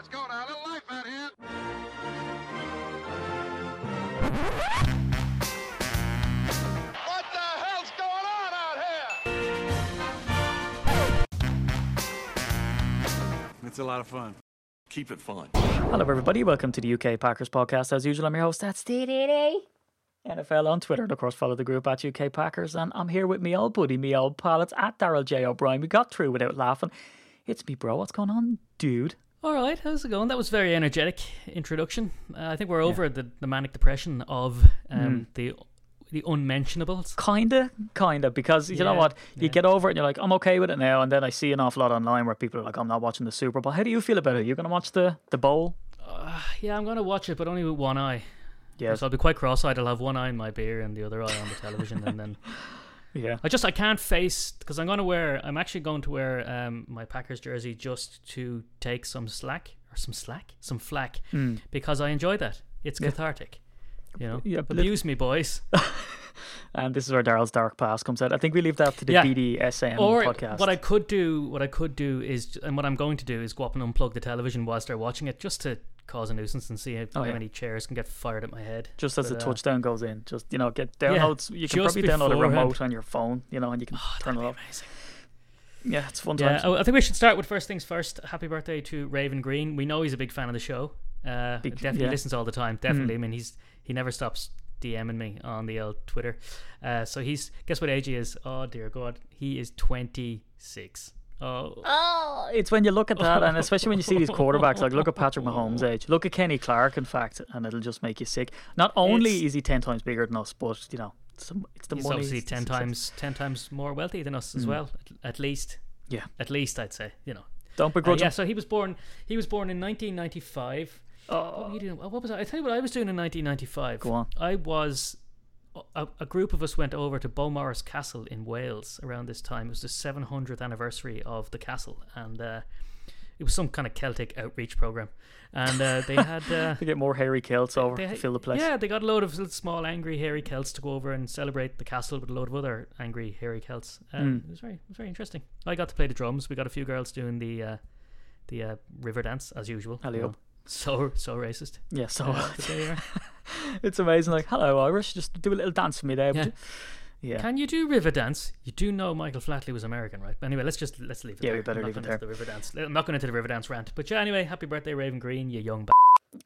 Let's go now, a little life out here. What the hell's going on out here? It's a lot of fun. Keep it fun. Hello, everybody. Welcome to the UK Packers podcast. As usual, I'm your host, that's DDD. NFL on Twitter, and of course, follow the group at UK Packers. And I'm here with me old buddy, me old pal. It's at Daryl J. O'Brien. We got through without laughing. It's me, bro. What's going on, dude? All right, how's it going? That was very energetic introduction. Uh, I think we're over the, the manic depression of um, the the unmentionables. Kinda, kinda, because you know what? You yeah. get over it and you're like, I'm okay with it now. And then I see an awful lot online where people are like, I'm not watching the Super Bowl. How do you feel about it? You're going to watch the, the bowl? Yeah, I'm going to watch it, but only with one eye. Yeah. So I'll be quite cross-eyed. I'll have one eye in my beer and the other eye on the television, and then Yeah. I just I can't face because I'm going to wear. I'm actually going to wear um, my Packers jersey just to take some slack or some slack, some flack, because I enjoy that. It's cathartic. You know. Yeah, abuse me, boys. And this is where Daryl's dark past comes out. I think we leave that to the Yeah. BDSM or podcast. what I could do, what I could do is, and what I'm going to do is go up and unplug the television whilst they're watching it, just to cause a nuisance and see how, Oh, yeah. many chairs can get fired at my head. just as But, the uh, touchdown goes in, just you know, get downloads. you can probably download a remote on your phone, you know, and you can turn it off. amazing. Yeah, it's fun Yeah, times. I think we should start with first things first. Happy birthday to Raven Green. We know he's a big fan of the show. Uh, Big- definitely yeah. Listens all the time. Definitely. I mean, he's he never stops DMing me on the old Twitter. Uh, so he's guess what age he is? Oh dear God, he is twenty six. Oh, Oh, it's when you look at that, and especially when you see these quarterbacks, like look at Patrick Mahomes' age, look at Kenny Clark, in fact, and it'll just make you sick. Not only It's- is he ten times bigger than us, but you know, it's the, it's the he's money. obviously ten times ten times more wealthy than us as well. At, at least, Yeah, at least I'd say. You know. don't Uh, begrudge yeah, him. so he was born. He was born in 1995. What were you doing? What was I? I tell you what I was doing in 1995. Go on. I was. A, a group of us went over to Beaumaris Castle in Wales around this time. It was the 700th anniversary of the castle, and uh, it was some kind of Celtic outreach program. And uh, they had. Uh, To get more hairy kilts over they to fill the place. Yeah, they got a load of small angry hairy Celts to go over and celebrate the castle with a load of other angry hairy Celts. Hmm. Um, It was very, it was very interesting. I got to play the drums. We got a few girls doing the uh, the uh, river dance as usual. Alley you know. So so racist. Yeah, so Uh, are. it's amazing. Like, hello, Irish, just do a little dance for me there. Yeah. Yeah. Can you do river dance? You do know Michael Flatley was American, right? But anyway, let's just let's leave it. Yeah, there. we better leave it into The river dance. I'm not going into the river dance rant. But yeah, anyway, happy birthday, Raven Green, you young. B-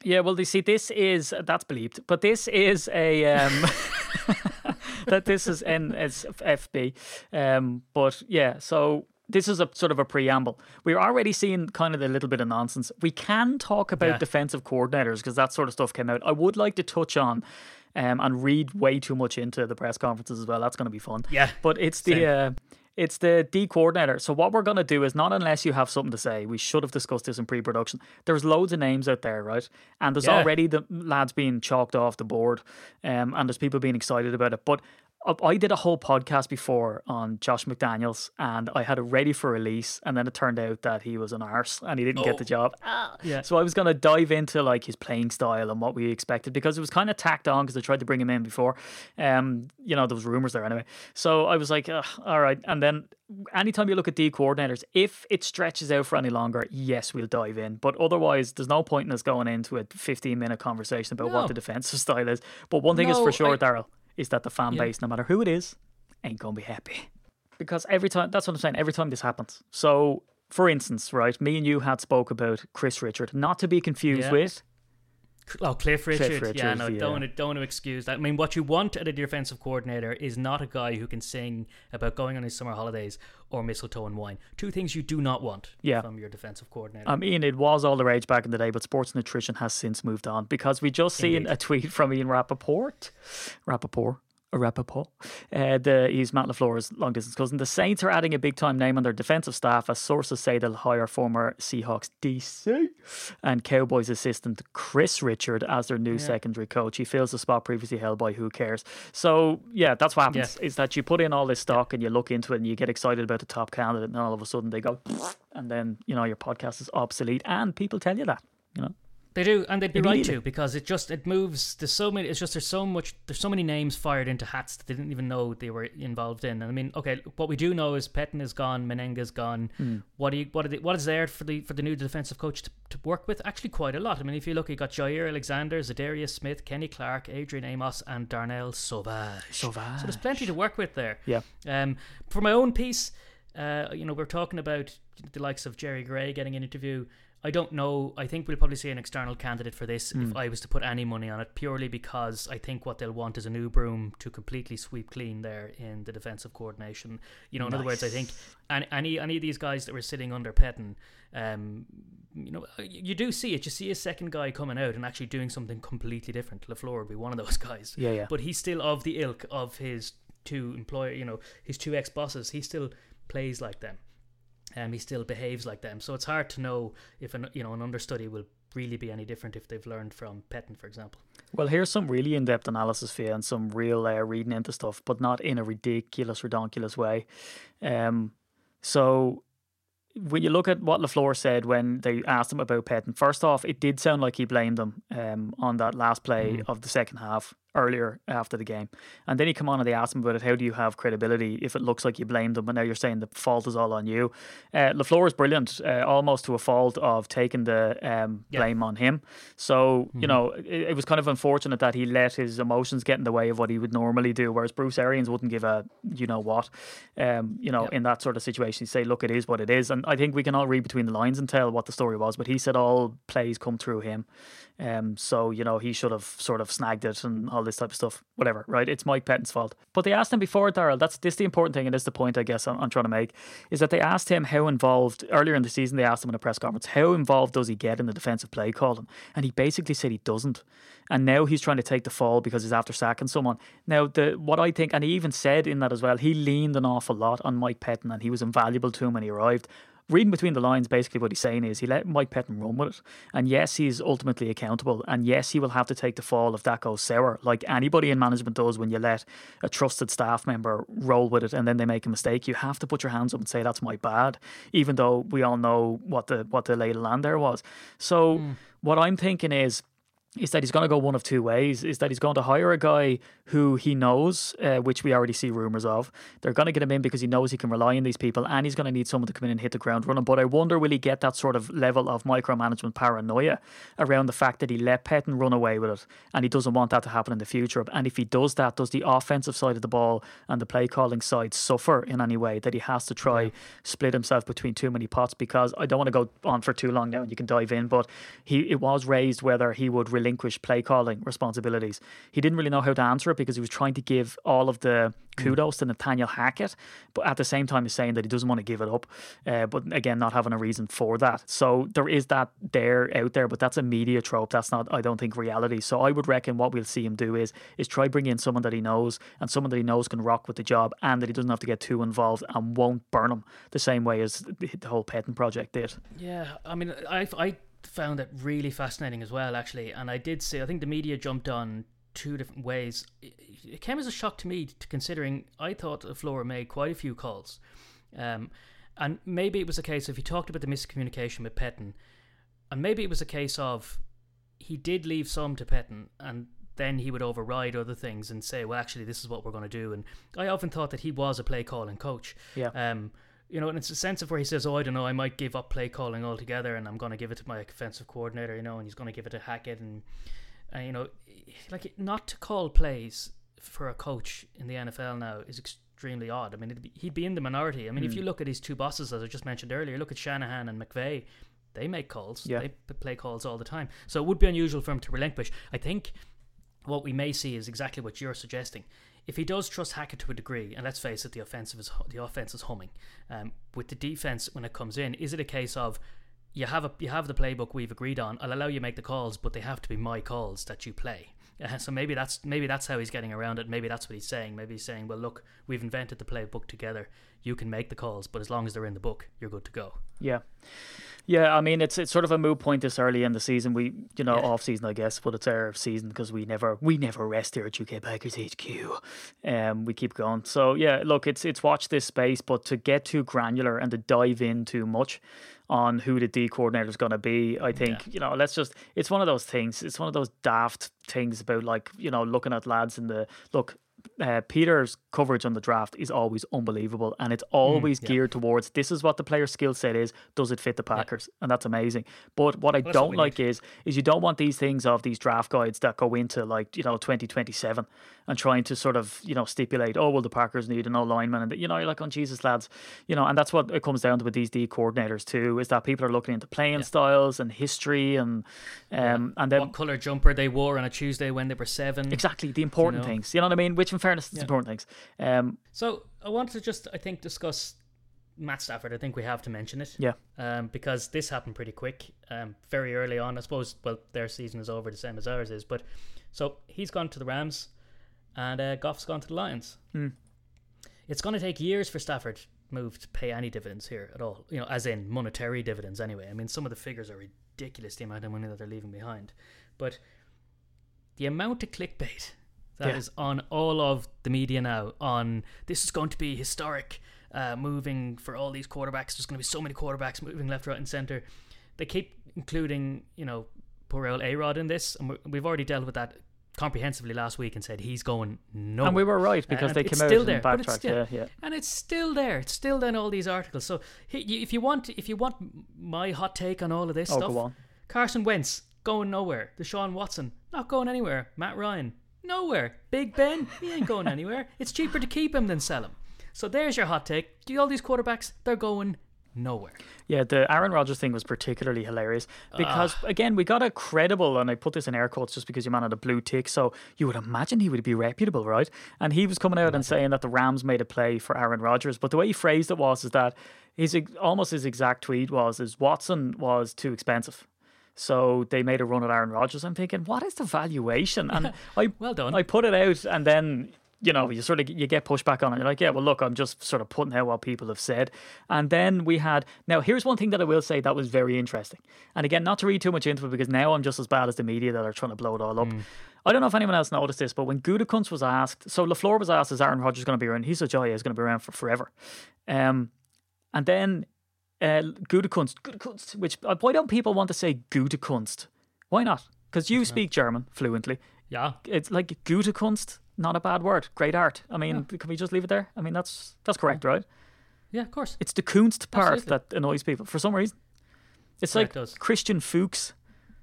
Yeah, well, you see, this is that's believed, but this is a um, that this is NSFB, um, but yeah, so this is a sort of a preamble. We're already seeing kind of a little bit of nonsense. We can talk about Yeah. defensive coordinators because that sort of stuff came out. I would like to touch on. Um, and read way too much into the press conferences as well. That's going to be fun. Yeah, but it's the uh, it's the D coordinator. So what we're going to do is not unless you have something to say. We should have discussed this in pre-production. There's loads of names out there, right? And there's Yeah. already the lads being chalked off the board, um, and there's people being excited about it. But I- I did a whole podcast before on Josh McDaniels, and I had it ready for release, and then it turned out that he was an arse and he didn't get the job. Oh. yeah. So I was going to dive into like his playing style and what we expected because it was kind of tacked on because they tried to bring him in before. Um, you know, there was rumors there anyway. So I was like, all right. And then anytime you look at D coordinators, if it stretches out for any longer, yes, we'll dive in. But otherwise, there's no point in us going into a 15 minute conversation about No. what the defensive style is. But one thing is for sure, I- Daryl, is that the fan Yeah. base, no matter who it is, ain't gonna be happy because every time that's what I'm saying. Every time this happens, so for instance, right, me and you had spoke about Kris Richard, not to be confused Yeah. with. Oh, Cliff Richard. yeah, Richard, no, yeah. don't want to, don't want to excuse that. I mean, what you want at a defensive coordinator is not a guy who can sing about going on his summer holidays or mistletoe and wine. Two things you do not want Yeah. from your defensive coordinator. Um, I mean, it was all the rage back in the day, but sports nutrition has since moved on because we just seen Indeed. a tweet from Ian Rapoport, Rapoport, Rapoport. Uh, the, he's Matt LaFleur's long distance cousin. The Saints are adding a big time name on their defensive staff as sources say they'll hire former Seahawks DC and Cowboys assistant Kris Richard as their new secondary coach. He fills the spot previously held by Who Cares. So, yeah, that's what happens is that you put in all this stock and you look into it and you get excited about the top candidate, and all of a sudden they go, and then, you know, your podcast is obsolete and people tell you that, you know. They do, and they'd be right to because it just it moves. There's so many. It's just there's so much. There's so many names fired into hats that they didn't even know they were involved in. And I mean, okay, what we do know is Pettine is gone, Mennenga's gone. Hmm. What do you, what are they, what is there for the for the new defensive coach to, to work with? Actually, quite a lot. I mean, if you look, you got Jaire Alexander, Za'Darius Smith, Kenny Clark, Adrian Amos, and Darnell Sauvage. Sauvage. So there's plenty to work with there. Yeah. Um, for my own piece, uh, you know, we're talking about the likes of Jerry Gray getting an interview. I don't know. I think we'll probably see an external candidate for this Hmm. if I was to put any money on it, purely because I think what they'll want is a new broom to completely sweep clean there in the defensive coordination. You know, in other words, I think any any, any of these guys that were sitting under Pettine, um, you know, you do see it. You see a second guy coming out and actually doing something completely different. Lafleur would be one of those guys. Yeah, yeah. But he's still of the ilk of his two employer, you know, his two ex bosses. He still plays like them. Um, he still behaves like them. So it's hard to know if an you know an understudy will really be any different if they've learned from Pettine, for example. Well, here's some really in-depth analysis for you and some real uh, reading into stuff, but not in a ridiculous, redonkulous way. Um, so when you look at what Lafleur said when they asked him about Pettine, first off, it did sound like he blamed him um, on that last play of the second half earlier after the game, and then he come on and they asked him about it. How do you have credibility if it looks like you blame them, but now you're saying the fault is all on you? Uh, Lafleur is brilliant, uh, almost to a fault of taking the um, Yeah. blame on him. So you know, it, it was kind of unfortunate that he let his emotions get in the way of what he would normally do, whereas Bruce Arians wouldn't give a you know what, um, you know, Yep. in that sort of situation, he'd say, look, it is what it is, and I think we can all read between the lines and tell what the story was. But he said all plays come through him, um, so you know he should have sort of snagged it and all this type of stuff. Whatever, right? It's Mike Pettine's fault. But they asked him before, Daryl. That's this the important thing, and is the point I guess I'm, I'm trying to make is that they asked him how involved earlier in the season. They asked him in a press conference how involved does he get in the defensive play calling, and he basically said he doesn't. And now he's trying to take the fall because he's after sacking someone. Now, the what I think, and he even said in that as well, he leaned an awful lot on Mike Pettin, and he was invaluable to him when he arrived reading between the lines, basically what he's saying is he let Mike Pettine run with it. And yes, he's ultimately accountable. And yes, he will have to take the fall if that goes sour, like anybody in management does when you let a trusted staff member roll with it and then they make a mistake. You have to put your hands up and say that's my bad, even though we all know what the what the lay of the land there was. So hmm. what I'm thinking is is that he's going to go one of two ways. Is that he's going to hire a guy who he knows, uh, which we already see rumors of. They're going to get him in because he knows he can rely on these people, and he's going to need someone to come in and hit the ground running. But I wonder, will he get that sort of level of micromanagement paranoia around the fact that he let Pettine run away with it, and he doesn't want that to happen in the future? And if he does that, does the offensive side of the ball and the play calling side suffer in any way that he has to try split himself between too many pots? Because I don't want to go on for too long now, and you can dive in, but he it was raised whether he would relinquish play calling responsibilities. He didn't really know how to answer it because he was trying to give all of the kudos to Nathaniel Hackett, but at the same time, he's saying that he doesn't want to give it up. Uh, but again, not having a reason for that. So there is that there out there, but that's a media trope. That's not, I don't think, reality. So I would reckon what we'll see him do is is try bring in someone that he knows and someone that he knows can rock with the job, and that he doesn't have to get too involved and won't burn him the same way as the the whole Pettine project did. Yeah, I mean, I I found it really fascinating as well, actually, and I did say I think the media jumped on two different ways. It, came as a shock to me, to considering I thought Flora made quite a few calls, um, and maybe it was a case of he talked about the miscommunication with Pettine, and maybe it was a case of he did leave some to Pettine, and then he would override other things and say, well, actually, this is what we're going to do. And I often thought that he was a play calling coach. Yeah. Um, you know, and it's a sense of where he says, "Oh, I don't know, I might give up play calling altogether, and I'm going to give it to my offensive coordinator," you know, and he's going to give it to Hackett, and uh, you know, like not to call plays for a coach in the NFL now is extremely odd. I mean, it'd be, he'd be in the minority. I mean, if you look at his two bosses, as I just mentioned earlier, look at Shanahan and McVay. They make calls. Yeah. They play calls all the time. So it would be unusual for him to relinquish. I think what we may see is exactly what you're suggesting. If he does trust Hackett to a degree, and let's face it, the offensive is the offense is humming. Um, with the defense when it comes in, is it a case of you have a you have the playbook we've agreed on? I'll allow you make the calls, but they have to be my calls that you play. Uh, so maybe that's maybe that's how he's getting around it. Maybe that's what he's saying. Maybe he's saying, well, look, we've invented the playbook together. You can make the calls, but as long as they're in the book, you're good to go. Yeah. Yeah, I mean it's it's sort of a moot point this early in the season. We you know Yeah. off season I guess, but it's our season because we never we never rest here at UK Packers HQ. Um, we keep going. So yeah, look, it's it's watch this space, but to get too granular and to dive in too much on who the D coordinator is going to be, I think you know let's just it's one of those things. It's one of those daft things about like you know looking at lads in the look. Uh, Peter's coverage on the draft is always unbelievable, and it's always geared towards this is what the player's skill set is. Does it fit the Packers? And that's amazing. But what I don't we like is is you don't want these things of these draft guides that go into like you know twenty twenty seven and trying to sort of you know stipulate oh well the Packers need an O lineman and you know you're like on Jesus lads you know and that's what it comes down to with these D coordinators too is that people are looking into playing styles and history and um and then What color jumper they wore on a Tuesday when they were seven. exactly the important know? things you know what I mean which in fairness is important things um So I want to just, I think, discuss Matt Stafford. I think we have to mention it. yeah Um, because this happened pretty quick, um, very early on. I suppose, well, their season is over the same as ours is. But so he's gone to the Rams, and uh, Goff's gone to the Lions. It's going to take years for Stafford move to pay any dividends here at all. You know, as in monetary dividends. Anyway, I mean, some of the figures are ridiculous. The amount of money that they're leaving behind, but the amount of clickbait that is Yeah. on all of the media now on this is going to be historic uh, moving for all these quarterbacks. There's going to be so many quarterbacks moving left, right, and center. They keep including, you know, poor old A Rod in this, and we- we've already dealt with that comprehensively last week and said he's going no. and we were right because and they came out still and there, it's backtracked still- yeah yeah and it's still there. It's still in all these articles. So if you want, if you want my hot take on all of this Oh, stuff. Carson Wentz going nowhere. Deshaun Watson not going anywhere. Matt Ryan nowhere. Big Ben he ain't going anywhere. It's cheaper to keep him than sell him. So there's your hot take. Do all these quarterbacks? They're going nowhere. Yeah, the Aaron Rodgers thing was particularly hilarious because again we got a credible, and I put this in air quotes just because your man had a blue tick, so you would imagine he would be reputable, right? And he was coming out and saying that the Rams made a play for Aaron Rodgers, but the way he phrased it was is that his almost his exact tweet was is Watson was too expensive. So they made a run at Aaron Rodgers. I'm thinking, what is the valuation? And I Well done. I put it out, and then you know you sort of you get pushback on it. You're like, yeah, well, look, I'm just sort of putting out what people have said. And then we had now here's one thing that I will say that was very interesting. And again, not to read too much into it because now I'm just as bad as the media that are trying to blow it all up. I don't know if anyone else noticed this, but when Gutekunst was asked, so Lafleur was asked, "Is Aaron Rodgers going to be around?" He said, "Oh yeah, he's going to be around for forever." Um, and then uh, Gutekunst, Gutekunst, which uh, why don't people want to say Gutekunst? Why not? Because you speak German fluently. Yeah. It's like Gutekunst, not a bad word. Great art. I mean, can we just leave it there? I mean, that's that's correct, right? Yeah, of course. It's the Kunst part Absolutely. that annoys people for some reason. It's Yeah, like it. Christian Fuchs.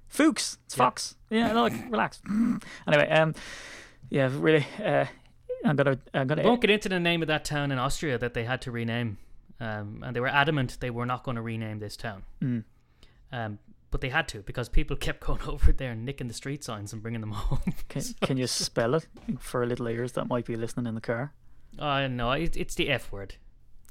Fuchs. It's Yeah. Fox. Yeah, no, like relax. anyway, um, yeah, really. Uh, I'm gonna, I'm gonna. won't get into the name of that town in Austria that they had to rename, um, and they were adamant they were not going to rename this town. Mm. Um, but they had to because people kept going over there and nicking the street signs and bringing them home. Can, can you spell it for little ears that might be listening in the car? uh, no, it, it's the F word.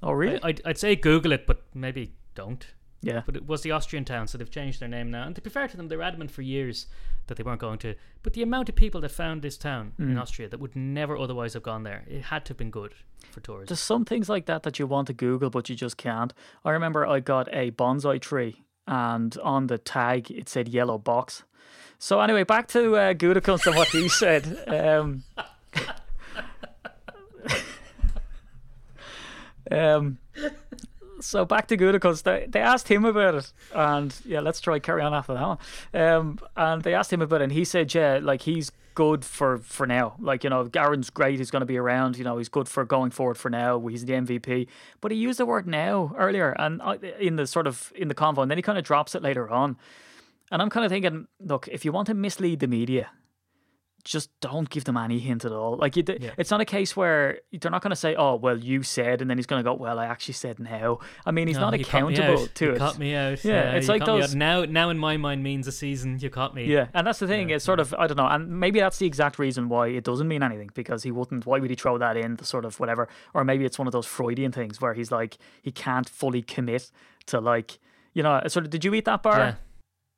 Oh, really? I, I'd, I'd say Google it, but maybe don't. Yeah. But it was the Austrian town, so they've changed their name now. And to be fair to them, they were adamant for years that they weren't going to. But the amount of people that found this town Mm. in Austria that would never otherwise have gone there, it had to have been good for tourism. There's some things like that that you want to Google, but you just can't. I remember I got a bonsai tree, and on the tag it said yellow box. So anyway, back to uh, Gutekunst and what he said. Um, um, so back to Gutekunst. They, they asked him about it, and yeah, let's try carry on after that one. Um, and they asked him about it, and he said, yeah, like he's good for for now. Like you know, Garen's great. He's going to be around. You know, he's good for going forward for now. He's the MVP. But he used the word now earlier, and in the sort of in the convo, and then he kind of drops it later on. And I'm kind of thinking, look, if you want to mislead the media, just don't give them any hint at all. Like, you, Yeah. it's not a case where they're not going to say, "Oh, well, you said," and then he's going to go, "Well, I actually said no." I mean, he's No, not accountable to you it. caught me out. Yeah, it's like those- now. Now, in my mind, means a season. You caught me. Yeah, and that's the thing. It's sort of I don't know, and maybe that's the exact reason why it doesn't mean anything because he wouldn't. Why would he throw that in? The sort of whatever, or maybe it's one of those Freudian things where he's like he can't fully commit to like you know. Sort of. Did you eat that bar? Yeah.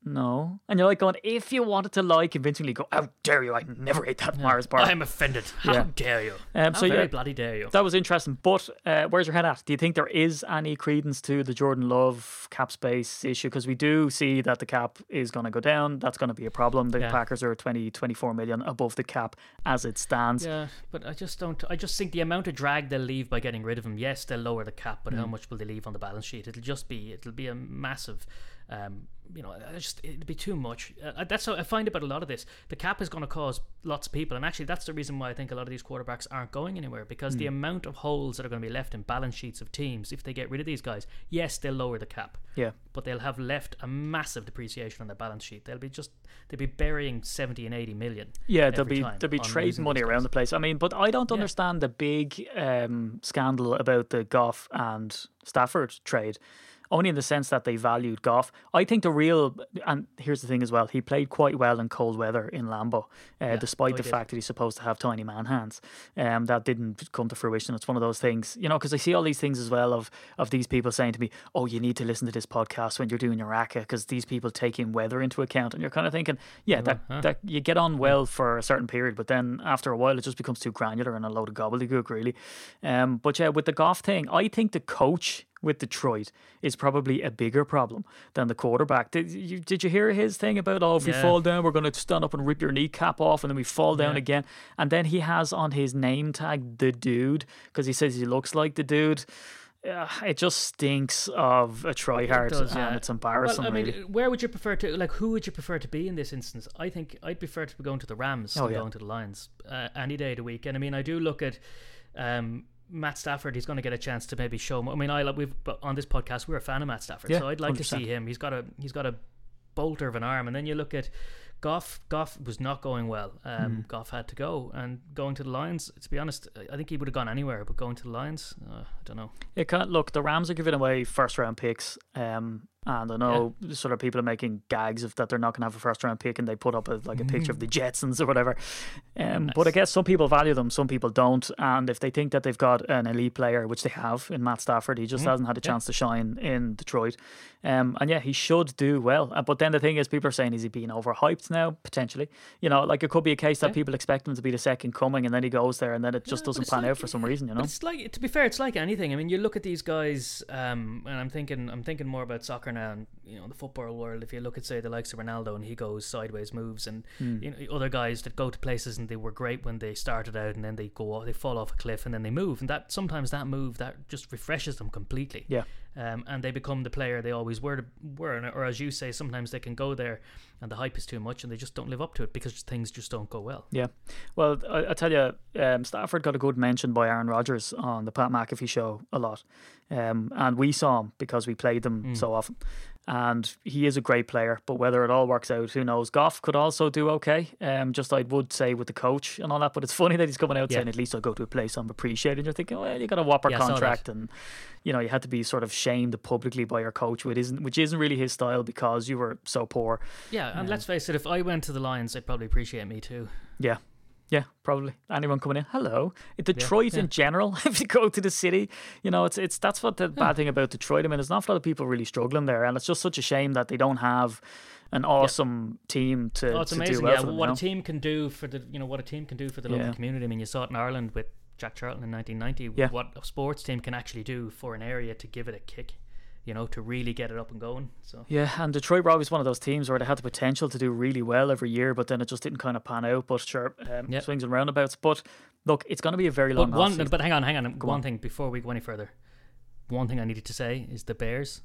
No. And you're like going, if you wanted to lie convincingly, go, how dare you? I never ate that Mars bar. I'm offended. How Yeah. dare you? Um, How so very yeah, bloody dare you? That was interesting. But uh, where's your head at? Do you think there is any credence to the Jordan Love cap space issue? Because we do see that the cap is going to go down. That's going to be a problem. The Yeah. Packers are 20, 24 million above the cap as it stands. Yeah, but I just don't. I just think the amount of drag they'll leave by getting rid of him. Yes, they'll lower the cap, but Mm. how much will they leave on the balance sheet? It'll just be. It'll be a massive. Um, you know, just it'd be too much. Uh, that's how I find about a lot of this. The cap is going to cause lots of people, and actually, that's the reason why I think a lot of these quarterbacks aren't going anywhere because Mm. the amount of holes that are going to be left in balance sheets of teams if they get rid of these guys. Yes, they'll lower the cap Yeah. but they'll have left a massive depreciation on their balance sheet. They'll be just they'll be burying seventy and eighty million. Yeah, there'll be there'll be trade money around the place. I mean, but I don't Yeah. understand the big um, scandal about the Goff and Stafford trade. Only in the sense that they valued Goff. I think the real and here's the thing as well. He played quite well in cold weather in Lambeau, uh, despite oh, the did. fact that he's supposed to have tiny man hands. Um, that didn't come to fruition. It's one of those things, you know, because I see all these things as well of of these people saying to me, "Oh, you need to listen to this podcast when you're doing your ACA because these people take in weather into account." And you're kind of thinking, "Yeah, that that you get on well for a certain period, but then after a while it just becomes too granular and a load of gobbledygook, really." Um, but yeah, with the Goff thing, I think the coach with Detroit is probably a bigger problem than the quarterback. Did you did you hear his thing about oh if we fall down we're going to stand up and rip your kneecap off and then we fall down Yeah. again and then he has on his name tag the dude because he says he looks like the dude. Uh, it just stinks of a tryhard does, and yeah. it's embarrassing. Well, I mean, really. where would you prefer to like? Who would you prefer to be in this instance? I think I'd prefer to be going to the Rams Oh, than yeah. going to the Lions uh, any day of the week. And I mean, I do look at. Um, Matt Stafford, he's going to get a chance to maybe show. I mean, I like we've but on this podcast we're a fan of Matt Stafford, Yeah, so I'd like to 100%. see him. He's got a he's got a bolter of an arm, and then you look at Goff. Goff was not going well. Um, Hmm. Goff had to go, and going to the Lions. To be honest, I- I think he would have gone anywhere, but going to the Lions, uh, I don't know. It can't look. The Rams are giving away first round picks, um, and I know sort of people are making gags of that they're not going to have a first round pick, and they put up a, like a picture of the Jetsons or whatever. Um, But I guess some people value them, some people don't, and if they think that they've got an elite player, which they have in Matt Stafford, he just hasn't had a chance to shine in Detroit. Um, and yeah, he should do well. Uh, But then the thing is, people are saying is he being overhyped now potentially? You know, like it could be a case that people expect him to be the second coming, and then he goes there, and then it just Yeah, doesn't pan like- out for some reason. You know. It's like to be fair, it's like anything. I mean, you look at these guys, um, and I'm thinking, I'm thinking more about soccer now, and you know, the football world. If you look at say the likes of Ronaldo, and he goes sideways moves, and Hmm. you know, other guys that go to places and they were great when they started out, and then they go, off, they fall off a cliff, and then they move, and that sometimes that move that just refreshes them completely. Yeah. Um, and they become the player they always were, were, and- or as you say, sometimes they can go there, and the hype is too much, and they just don't live up to it because things just don't go well. Yeah. Well, I, I tell you, um, Stafford got a good mention by Aaron Rodgers on the Pat McAfee show a lot. Um, and we saw him because we played them Hmm. so often. And he is a great player, but whether it all works out, who knows? Goff could also do okay. Um, just I would say with the coach and all that, but it's funny that he's coming out Yeah. saying at least I'll go to a place I'm appreciated. You're thinking, well, you got a whopper Yeah, I contract, and you know you had to be sort of shamed publicly by your coach, which isn't which isn't really his style because you were so poor. Yeah, and let's face it, if I went to the Lions, they'd probably appreciate me too. Yeah. Yeah, probably. Anyone coming in? Hello. Detroit yeah. in general, if you go to the city, you know, it's it's that's what the bad thing about Detroit. I mean, there's an awful lot of people really struggling there, and it's just such a shame that they don't have an awesome team to, Oh, it's to do amazing. well yeah, them, what you a team can do for the you know what a team can do for the local Yeah. community. I mean, you saw it in Ireland with Jack Charlton in 1990. Yeah. What a sports team can actually do for an area to give it a kick, you know, to really get it up and going. So Yeah, and Detroit were always one of those teams where they had the potential to do really well every year, but then it just didn't kind of pan out. But sure, um, Yeah. swings and roundabouts. But look, it's going to be a very long. but one, but hang on, hang on. one on. thing before we go any further, one thing I needed to say is the Bears,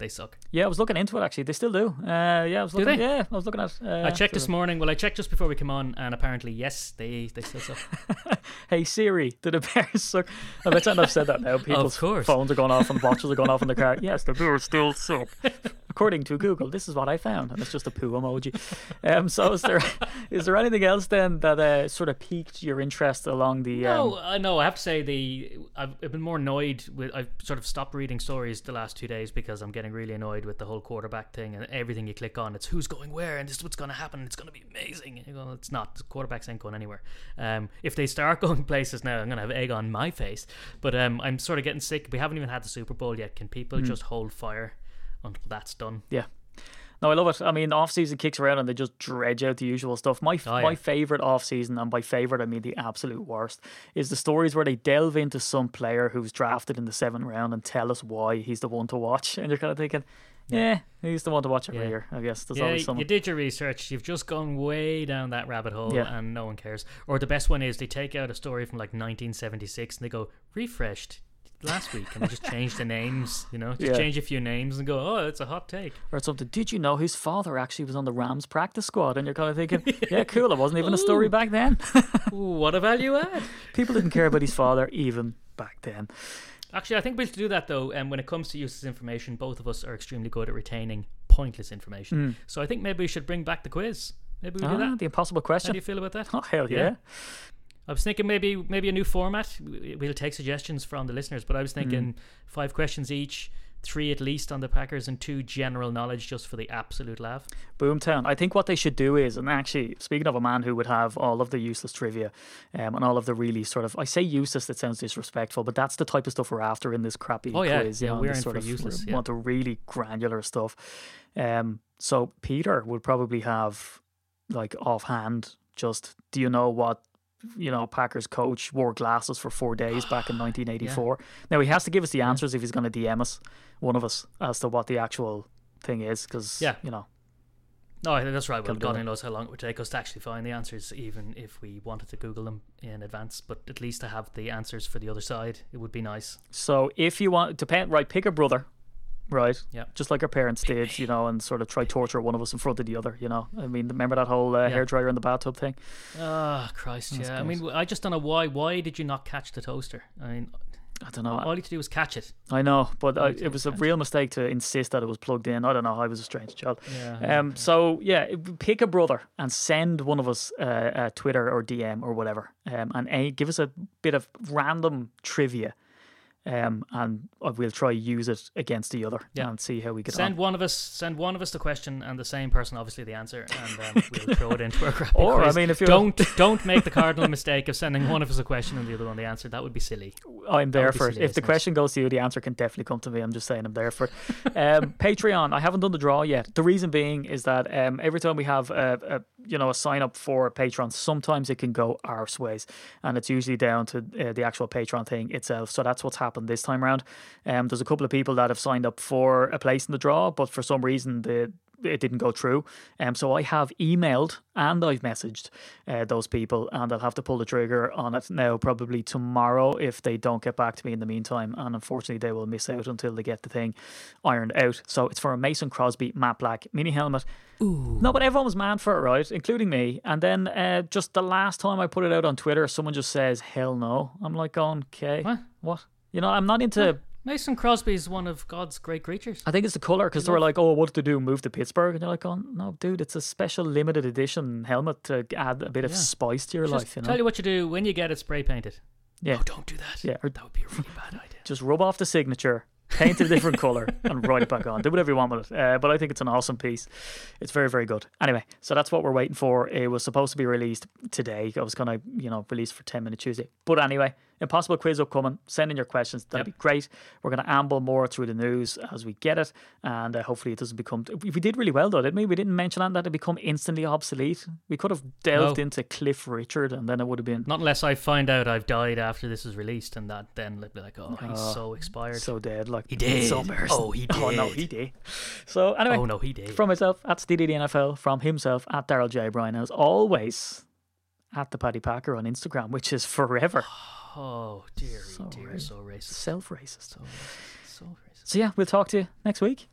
they suck. Yeah, I was looking into it actually. They still do. Uh, yeah, I was looking. they? Yeah, I was looking at. Uh, I checked this morning. Well, I checked just before we came on, and apparently, yes, they they still suck. Hey Siri, do the Bears suck? I bet I've said that now. People's course. phones are going off and watches are going off in the car. Yes, the Bears still suck. According to Google, this is what I found, and it's just a poo emoji. Um, so is there is there anything else then that uh, sort of piqued your interest along the? No, Um, I know. I have to say the I've, I've been more annoyed with. I've sort of stopped reading stories the last two days because I'm getting really annoyed with the whole quarterback thing and everything you click on. It's who's going where and this is what's going to happen. It's going to be amazing. And you go, it's not. The quarterbacks ain't going anywhere. Um, if they start going places now, I'm going to have egg on my face. But um, I'm sort of getting sick. We haven't even had the Super Bowl yet. Can people Hmm. just hold fire until that's done? yeah. No, I love it. I mean, off season kicks around and they just dredge out the usual stuff. My Oh, yeah. my favorite off season, and by favorite I mean the absolute worst, is the stories where they delve into some player who's drafted in the seventh round and tell us why he's the one to watch, and you're kind of thinking, yeah, he's the one to watch every Yeah. year. I guess there's Yeah, always you did your research. You've just gone way down that rabbit hole, Yeah. and no one cares. Or the best one is they take out a story from like 1976 and they go refreshed last week, and they just change the names. You know, just Yeah. change a few names and go, oh, it's a hot take. or something. Did you know his father actually was on the Rams practice squad? And you're kind of thinking, yeah, cool. It wasn't even a story back then. Ooh, what a value add. People didn't care about his father even back then. Actually, I think we should do that though. And when it comes to useless information, both of us are extremely good at retaining pointless information. So I think maybe we should bring back the quiz. Maybe we do. Ah, that. the impossible question. How do you feel about that? Oh hell yeah. Yeah. I was thinking maybe maybe a new format. We- We'll take suggestions from the listeners, but I was thinking five questions each, three at least on the Packers, and two general knowledge just for the absolute laugh. Boomtown. I think what they should do is, and actually, speaking of a man who would have all of the useless trivia um, and all of the really sort of, I say useless, that sounds disrespectful, but that's the type of stuff we're after in this crappy Oh, yeah. quiz. you Yeah, know, we're in sort for of useless, we yeah. want the really granular stuff. Um, so Peter would probably have, like, offhand, just, do you know what? You know, Packers coach wore glasses for four days back in 1984. Now he has to give us the answers if he's going to DM us, one of us, as to what the actual thing is, because Yeah. you know, No, I think that's right. Well, God only knows how long it would take us to actually find the answers, even if we wanted to Google them in advance. But at least to have the answers for the other side, it would be nice. So if you want, depend right, pick a brother, right? Yeah. Just like our parents did, you know, and sort of try torture one of us in front of the other. You know, I mean, remember that whole uh, Yeah. hairdryer in the bathtub thing? Ah, Christ, yeah. I mean, I just don't know why. Why did you not catch the toaster? I mean, I don't know. all you had to do was catch it. I know, but I, it was a real mistake to insist that it was plugged in. I don't know. I was a strange child. Yeah. Um. So yeah, pick a brother and send one of us uh, a Twitter or DM or whatever. Um. And a, give us a bit of random trivia. Um. And we'll try use it against the other Yeah. and see how we get Send on. one of us. Send one of us the question, and the same person, obviously, the answer, and um, we'll throw it into our crappy Or, I mean, if you're- don't don't make the cardinal mistake of sending one of us a question and the other one the answer. That would be silly. I'm there for it. If the isn't it? question goes to you, the answer can definitely come to me. I'm just saying I'm there for it. Um, Patreon, I haven't done the draw yet. The reason being is that um, every time we have a, a you know a sign up for a Patreon, sometimes it can go arseways, and it's usually down to uh, the actual Patreon thing itself. So that's what's happened this time around. Um, there's a couple of people that have signed up for a place in the draw, but for some reason the it didn't go through. Um, so I have emailed and I've messaged uh, those people, and I'll have to pull the trigger on it now, probably tomorrow, if they don't get back to me in the meantime. And unfortunately, they will miss out until they get the thing ironed out. So it's for a Mason Crosby matte black mini helmet. No, but everyone was mad for it, right? Including me. And then uh, just the last time I put it out on Twitter, someone just says, hell no. I'm like, going, okay. What? What? You know, I'm not into. Mason Crosby is one of God's great creatures. I think it's the color because they were like, "Oh, what did they do? Move to Pittsburgh?" And you're like, "Oh no, dude, it's a special limited edition helmet to add a bit of Yeah. spice to your Just life." You know, tell you what you do when you get it spray painted. yeah, Oh, don't do that. Yeah, or- that would be a really bad idea. just rub off the signature, paint it a different color, and write it back on. Do whatever you want with it. Uh, but I think it's an awesome piece. It's very, very good. Anyway, so that's what we're waiting for. It was supposed to be released today. I was gonna, you know, release for ten minute Tuesday. But anyway, impossible quiz upcoming. Send in your questions. That'd Yep. be great. We're gonna amble more through the news as we get it, and uh, hopefully it doesn't become. We we did really well though, didn't we? We didn't mention that that it become instantly obsolete. We could have delved No. into Cliff Richard, and then it would have been Not unless I find out I've died after this is released, and that then they'll be like, "Oh, he's so expired." so dead. Like He did. So. Oh, he did. Oh no, he did. So anyway, oh no, he did. From myself at the NFL, from himself at Daryl J. O'Brien, as always, at the Paddy Packer on Instagram, which is forever oh dear, So dear, so racist, self racist. so so racist. So yeah, we'll talk to you next week.